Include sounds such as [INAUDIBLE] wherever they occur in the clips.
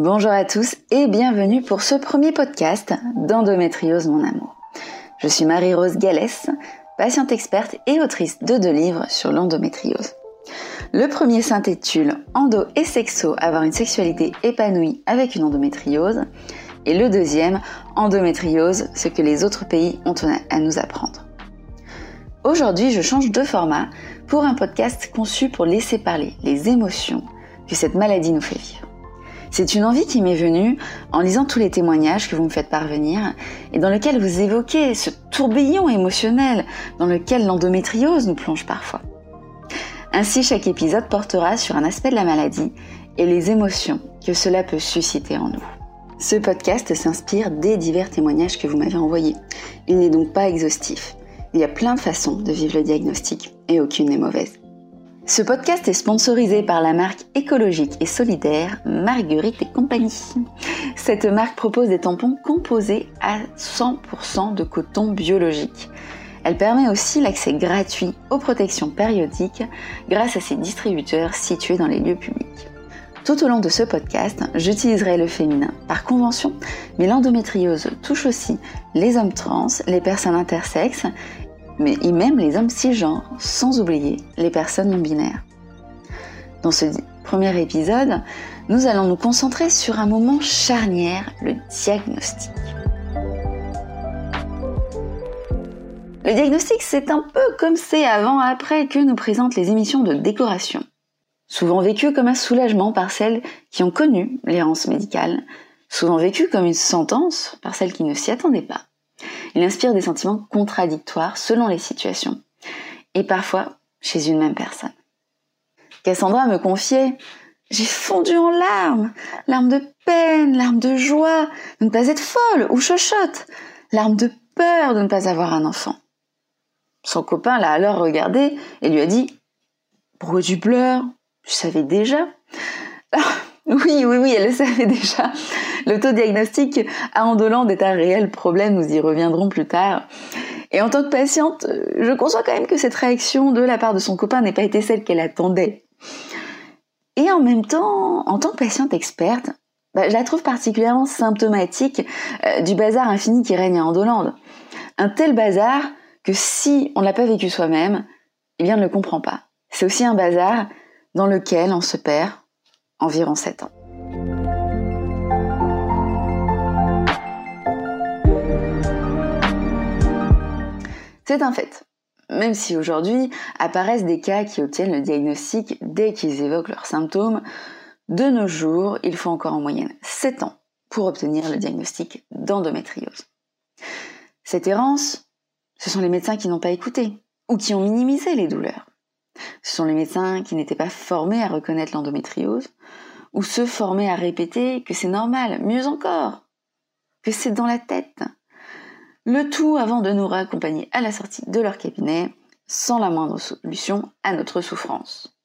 Bonjour à tous et bienvenue pour ce premier podcast d'Endométriose mon amour. Je suis Marie-Rose Gallès, patiente experte et autrice de deux livres sur l'endométriose. Le premier s'intitule Endo et sexo, avoir une sexualité épanouie avec une endométriose. Et le deuxième, Endométriose, ce que les autres pays ont à nous apprendre. Aujourd'hui, je change de format pour un podcast conçu pour laisser parler les émotions que cette maladie nous fait vivre. C'est une envie qui m'est venue en lisant tous les témoignages que vous me faites parvenir et dans lequel vous évoquez ce tourbillon émotionnel dans lequel l'endométriose nous plonge parfois. Ainsi, chaque épisode portera sur un aspect de la maladie et les émotions que cela peut susciter en nous. Ce podcast s'inspire des divers témoignages que vous m'avez envoyés. Il n'est donc pas exhaustif. Il y a plein de façons de vivre le diagnostic et aucune n'est mauvaise. Ce podcast est sponsorisé par la marque écologique et solidaire Marguerite et compagnie. Cette marque propose des tampons composés à 100% de coton biologique. Elle permet aussi l'accès gratuit aux protections périodiques grâce à ses distributeurs situés dans les lieux publics. Tout au long de ce podcast, j'utiliserai le féminin par convention, mais l'endométriose touche aussi les hommes trans, les personnes intersexes mais et même les hommes cisgenres, sans oublier les personnes non binaires. Dans ce premier épisode, nous allons nous concentrer sur un moment charnière, le diagnostic. Le diagnostic, c'est un peu comme c'est avant-après que nous présentent les émissions de décoration. Souvent vécu comme un soulagement par celles qui ont connu l'errance médicale, souvent vécu comme une sentence par celles qui ne s'y attendaient pas. Il inspire des sentiments contradictoires selon les situations, et parfois chez une même personne. Cassandra me confiait J'ai fondu en larmes, larmes de peine, larmes de joie de ne pas être folle ou chochotte, larmes de peur de ne pas avoir un enfant. Son copain l'a alors regardé et lui a dit Pourquoi tu pleures? Tu savais déjà Oui, oui, oui, elle le savait déjà. L'autodiagnostic à Andolande est un réel problème, nous y reviendrons plus tard. Et en tant que patiente, je conçois quand même que cette réaction de la part de son copain n'ait pas été celle qu'elle attendait. Et en même temps, en tant que patiente experte, bah, je la trouve particulièrement symptomatique euh, du bazar infini qui règne à Andolande. Un tel bazar que si on ne l'a pas vécu soi-même, eh bien on ne le comprend pas. C'est aussi un bazar dans lequel on se perd environ 7 ans. C'est un fait. Même si aujourd'hui apparaissent des cas qui obtiennent le diagnostic dès qu'ils évoquent leurs symptômes, de nos jours, il faut encore en moyenne 7 ans pour obtenir le diagnostic d'endométriose. Cette errance, ce sont les médecins qui n'ont pas écouté ou qui ont minimisé les douleurs. Ce sont les médecins qui n'étaient pas formés à reconnaître l'endométriose ou ceux formés à répéter que c'est normal, mieux encore, que c'est dans la tête, le tout avant de nous raccompagner à la sortie de leur cabinet, sans la moindre solution à notre souffrance.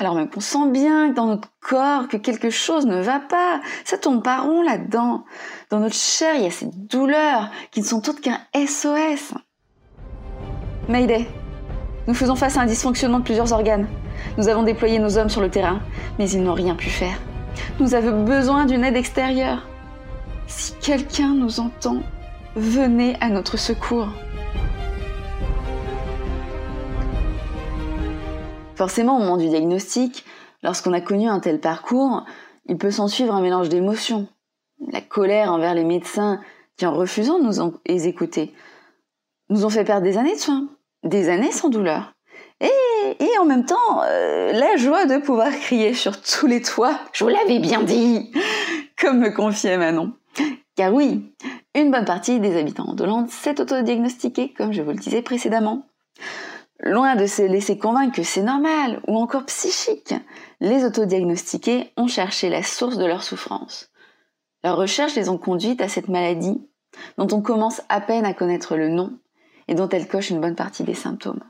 Alors même qu'on sent bien dans notre corps que quelque chose ne va pas, ça tombe pas rond là-dedans. Dans notre chair, il y a ces douleurs qui ne sont autres qu'un SOS. Mayday, nous faisons face à un dysfonctionnement de plusieurs organes. Nous avons déployé nos hommes sur le terrain, mais ils n'ont rien pu faire. Nous avons besoin d'une aide extérieure. Si quelqu'un nous entend, venez à notre secours. Forcément, au moment du diagnostic, lorsqu'on a connu un tel parcours, il peut s'en suivre un mélange d'émotions. La colère envers les médecins qui, en refusant de nous écouter, nous ont fait perdre des années de soins, des années sans douleur. Et, en même temps, euh, la joie de pouvoir crier sur tous les toits, je vous l'avais bien dit, [LAUGHS] comme me confiait Manon. Car oui, une bonne partie des habitants d'Hollande s'est autodiagnostiquée, comme je vous le disais précédemment. Loin de se laisser convaincre que c'est normal ou encore psychique, les autodiagnostiqués ont cherché la source de leur souffrance. Leurs recherches les ont conduites à cette maladie, dont on commence à peine à connaître le nom et dont elle coche une bonne partie des symptômes.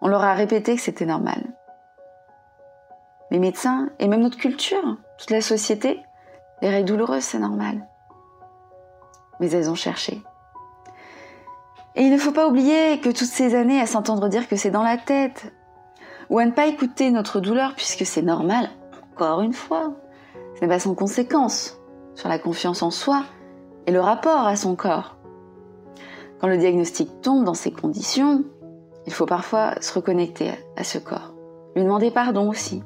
On leur a répété que c'était normal. Les médecins et même notre culture, toute la société, les règles douloureuses, c'est normal mais elles ont cherché. Et il ne faut pas oublier que toutes ces années à s'entendre dire que c'est dans la tête, ou à ne pas écouter notre douleur puisque c'est normal, encore une fois, ce n'est pas sans conséquence sur la confiance en soi et le rapport à son corps. Quand le diagnostic tombe dans ces conditions, il faut parfois se reconnecter à ce corps, lui demander pardon aussi,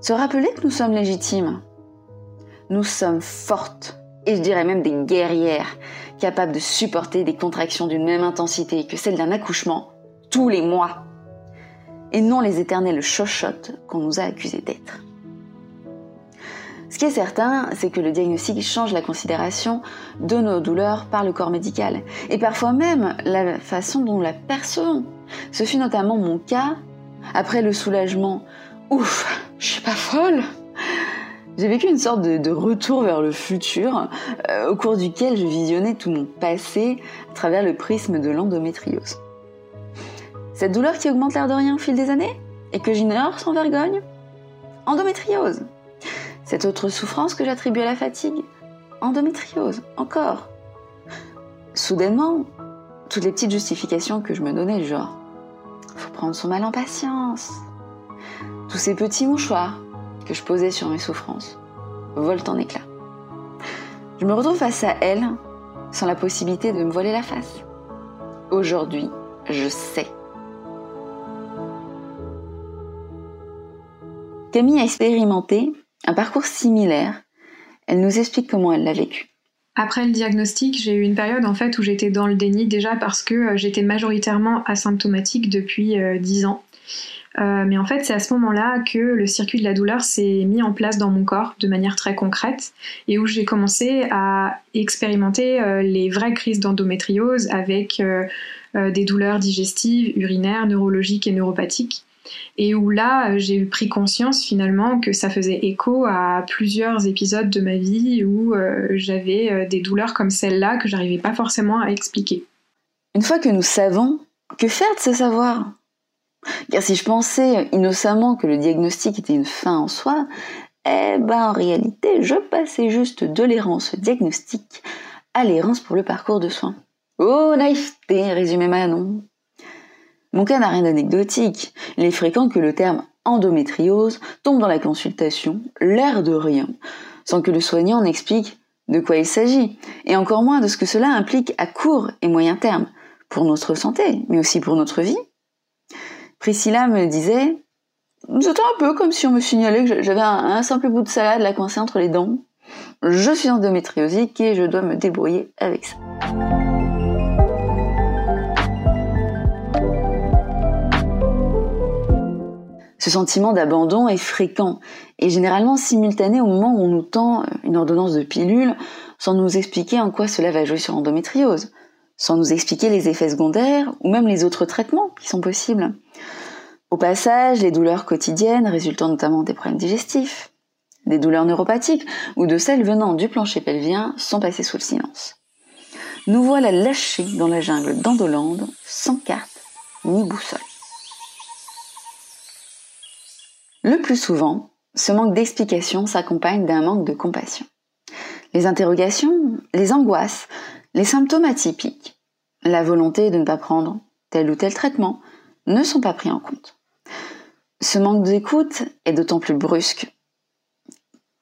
se rappeler que nous sommes légitimes. Nous sommes fortes, et je dirais même des guerrières, capables de supporter des contractions d'une même intensité que celle d'un accouchement tous les mois, et non les éternelles chochottes qu'on nous a accusés d'être. Ce qui est certain, c'est que le diagnostic change la considération de nos douleurs par le corps médical, et parfois même la façon dont la percevons. Ce fut notamment mon cas après le soulagement Ouf, je suis pas folle. J'ai vécu une sorte de, retour vers le futur, euh, au cours duquel je visionnais tout mon passé à travers le prisme de l'endométriose. Cette douleur qui augmente l'air de rien au fil des années et que j'ignore sans vergogne? Endométriose. Cette autre souffrance que j'attribue à la fatigue Endométriose, encore. Soudainement, toutes les petites justifications que je me donnais, genre, faut prendre son mal en patience, tous ces petits mouchoirs que je posais sur mes souffrances volent en éclats. Je me retrouve face à elle sans la possibilité de me voiler la face. Aujourd'hui, je sais. Camille a expérimenté un parcours similaire. Elle nous explique comment elle l'a vécu. Après le diagnostic, j'ai eu une période en fait où j'étais dans le déni déjà parce que euh, j'étais majoritairement asymptomatique depuis 10 euh, ans. Euh, mais en fait, c'est à ce moment-là que le circuit de la douleur s'est mis en place dans mon corps de manière très concrète et où j'ai commencé à expérimenter les vraies crises d'endométriose avec des douleurs digestives, urinaires, neurologiques et neuropathiques. Et où là, j'ai pris conscience finalement que ça faisait écho à plusieurs épisodes de ma vie où j'avais des douleurs comme celle-là que j'arrivais pas forcément à expliquer. Une fois que nous savons, que faire de ce savoir? Car si je pensais innocemment que le diagnostic était une fin en soi, eh ben en réalité, je passais juste de l'errance diagnostique à l'errance pour le parcours de soins. Oh naïveté, résumé Manon. Mon cas n'a rien d'anecdotique. Il est fréquent que le terme endométriose tombe dans la consultation, l'air de rien, sans que le soignant n'explique de quoi il s'agit, et encore moins de ce que cela implique à court et moyen terme, pour notre santé, mais aussi pour notre vie, Priscilla me disait, c'était un peu comme si on me signalait que j'avais un, simple bout de salade là coincé entre les dents. Je suis endométriosique et je dois me débrouiller avec ça. Ce sentiment d'abandon est fréquent et généralement simultané au moment où on nous tend une ordonnance de pilule sans nous expliquer en quoi cela va jouer sur l'endométriose, sans nous expliquer les effets secondaires ou même les autres traitements qui sont possibles. Au passage, les douleurs quotidiennes résultant notamment des problèmes digestifs, des douleurs neuropathiques ou de celles venant du plancher pelvien sont passées sous le silence. Nous voilà lâchés dans la jungle d'Andolande, sans carte ni boussole. Le plus souvent, ce manque d'explication s'accompagne d'un manque de compassion. Les interrogations, les angoisses, les symptômes atypiques, la volonté de ne pas prendre tel ou tel traitement ne sont pas pris en compte. Ce manque d'écoute est d'autant plus brusque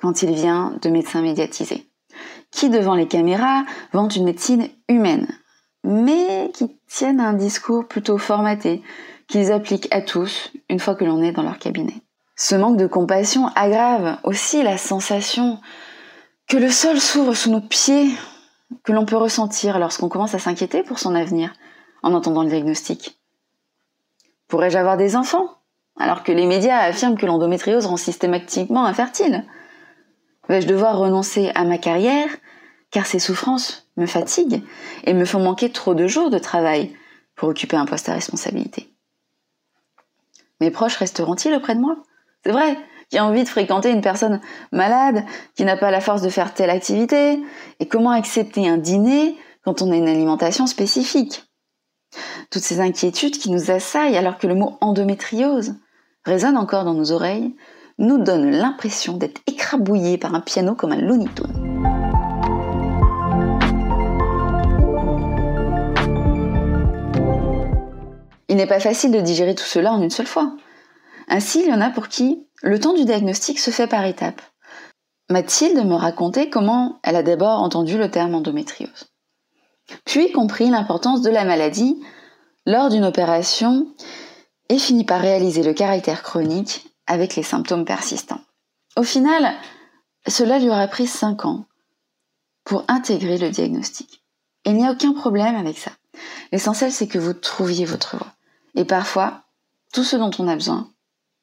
quand il vient de médecins médiatisés, qui devant les caméras vendent une médecine humaine, mais qui tiennent un discours plutôt formaté, qu'ils appliquent à tous une fois que l'on est dans leur cabinet. Ce manque de compassion aggrave aussi la sensation que le sol s'ouvre sous nos pieds, que l'on peut ressentir lorsqu'on commence à s'inquiéter pour son avenir en entendant le diagnostic. Pourrais-je avoir des enfants? Alors que les médias affirment que l'endométriose rend systématiquement infertile. Vais-je devoir renoncer à ma carrière? Car ces souffrances me fatiguent et me font manquer trop de jours de travail pour occuper un poste à responsabilité. Mes proches resteront-ils auprès de moi? C'est vrai, qui a envie de fréquenter une personne malade, qui n'a pas la force de faire telle activité, et comment accepter un dîner quand on a une alimentation spécifique? Toutes ces inquiétudes qui nous assaillent alors que le mot endométriose résonne encore dans nos oreilles, nous donne l'impression d'être écrabouillés par un piano comme un Looney. Il n'est pas facile de digérer tout cela en une seule fois. Ainsi, il y en a pour qui Le temps du diagnostic se fait par étapes. Mathilde me racontait comment elle a d'abord entendu le terme endométriose, puis compris l'importance de la maladie lors d'une opération et finit par réaliser le caractère chronique avec les symptômes persistants. Au final, cela lui aura pris 5 ans pour intégrer le diagnostic. Et il n'y a aucun problème avec ça. L'essentiel, c'est que vous trouviez votre voie. Et parfois, tout ce dont on a besoin,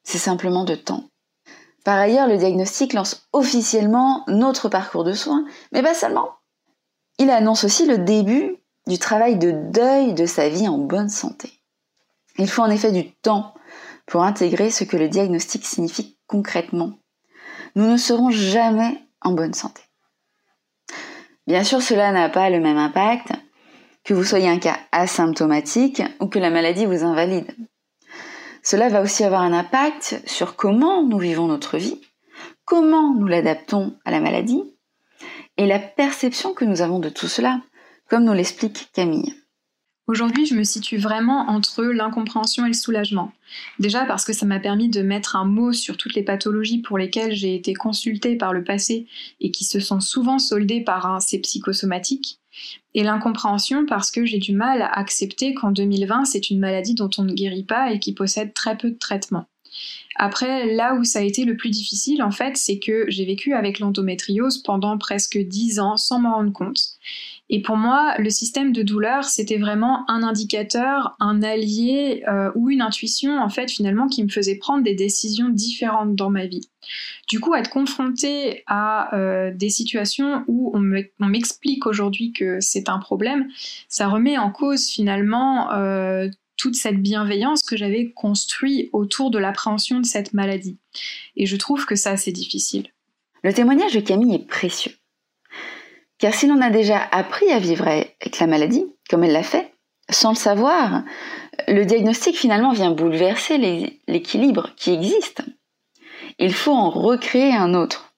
c'est simplement de temps. Par ailleurs, le diagnostic lance officiellement notre parcours de soins, mais pas seulement. Il annonce aussi le début du travail de deuil de sa vie en bonne santé. Il faut en effet du temps pour intégrer ce que le diagnostic signifie concrètement. Nous ne serons jamais en bonne santé. Bien sûr, cela n'a pas le même impact que vous soyez un cas asymptomatique ou que la maladie vous invalide. Cela va aussi avoir un impact sur comment nous vivons notre vie, comment nous l'adaptons à la maladie et la perception que nous avons de tout cela, comme nous l'explique Camille. Aujourd'hui, je me situe vraiment entre l'incompréhension et le soulagement. Déjà parce que ça m'a permis de mettre un mot sur toutes les pathologies pour lesquelles j'ai été consultée par le passé et qui se sont souvent soldées par un C psychosomatique. Et l'incompréhension parce que j'ai du mal à accepter qu'en 2020, c'est une maladie dont on ne guérit pas et qui possède très peu de traitements. Après, là où ça a été le plus difficile, en fait, c'est que j'ai vécu avec l'endométriose pendant presque 10 ans sans m'en rendre compte. Et pour moi, le système de douleur, c'était vraiment un indicateur, un allié euh, ou une intuition, en fait, finalement, qui me faisait prendre des décisions différentes dans ma vie. Du coup, être confronté à euh, des situations où on m'explique aujourd'hui que c'est un problème, ça remet en cause finalement euh, toute cette bienveillance que j'avais construite autour de l'appréhension de cette maladie. Et je trouve que ça, c'est difficile. Le témoignage de Camille est précieux. Car si l'on a déjà appris à vivre avec la maladie, comme elle l'a fait, sans le savoir, le diagnostic finalement vient bouleverser l'équilibre qui existe. Il faut en recréer un autre.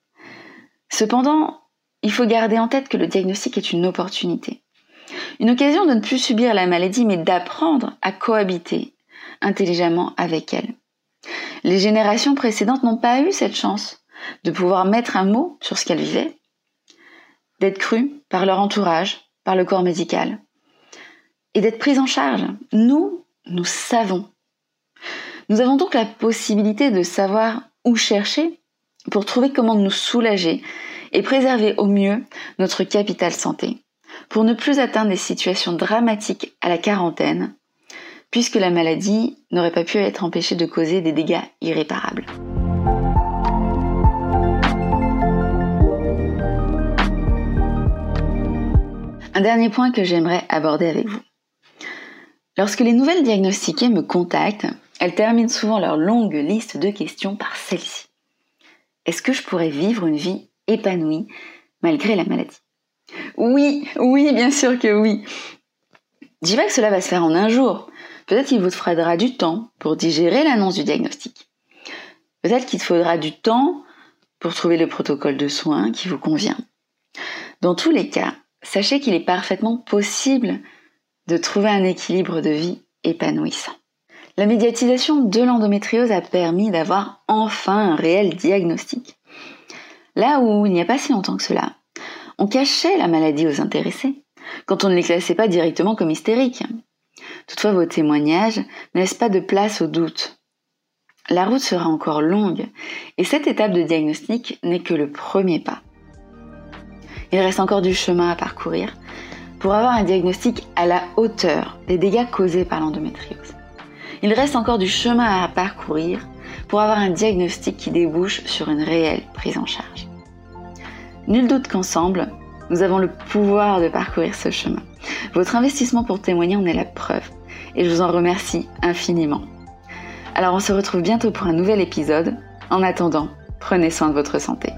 Cependant, il faut garder en tête que le diagnostic est une opportunité. Une occasion de ne plus subir la maladie, mais d'apprendre à cohabiter intelligemment avec elle. Les générations précédentes n'ont pas eu cette chance de pouvoir mettre un mot sur ce qu'elles vivaient d'être crues par leur entourage, par le corps médical, et d'être prises en charge. Nous, nous savons. Nous avons donc la possibilité de savoir où chercher pour trouver comment nous soulager et préserver au mieux notre capital santé, pour ne plus atteindre des situations dramatiques à la quarantaine, puisque la maladie n'aurait pas pu être empêchée de causer des dégâts irréparables. Un dernier point que j'aimerais aborder avec vous. Lorsque les nouvelles diagnostiquées me contactent, elles terminent souvent leur longue liste de questions par celle-ci. Est-ce que je pourrais vivre une vie épanouie malgré la maladie? Oui, oui, bien sûr que oui. Dis pas que cela va se faire en un jour. Peut-être qu'il vous faudra du temps pour digérer l'annonce du diagnostic. Peut-être qu'il te faudra du temps pour trouver le protocole de soins qui vous convient. Dans tous les cas, sachez qu'il est parfaitement possible de trouver un équilibre de vie épanouissant. La médiatisation de l'endométriose a permis d'avoir enfin un réel diagnostic. Là où il n'y a pas si longtemps que cela, on cachait la maladie aux intéressés, quand on ne les classait pas directement comme hystériques. Toutefois, vos témoignages ne laissent pas de place au doute. La route sera encore longue, et cette étape de diagnostic n'est que le premier pas. Il reste encore du chemin à parcourir pour avoir un diagnostic à la hauteur des dégâts causés par l'endométriose. Il reste encore du chemin à parcourir pour avoir un diagnostic qui débouche sur une réelle prise en charge. Nul doute qu'ensemble, nous avons le pouvoir de parcourir ce chemin. Votre investissement pour témoigner en est la preuve et je vous en remercie infiniment. Alors on se retrouve bientôt pour un nouvel épisode. En attendant, prenez soin de votre santé.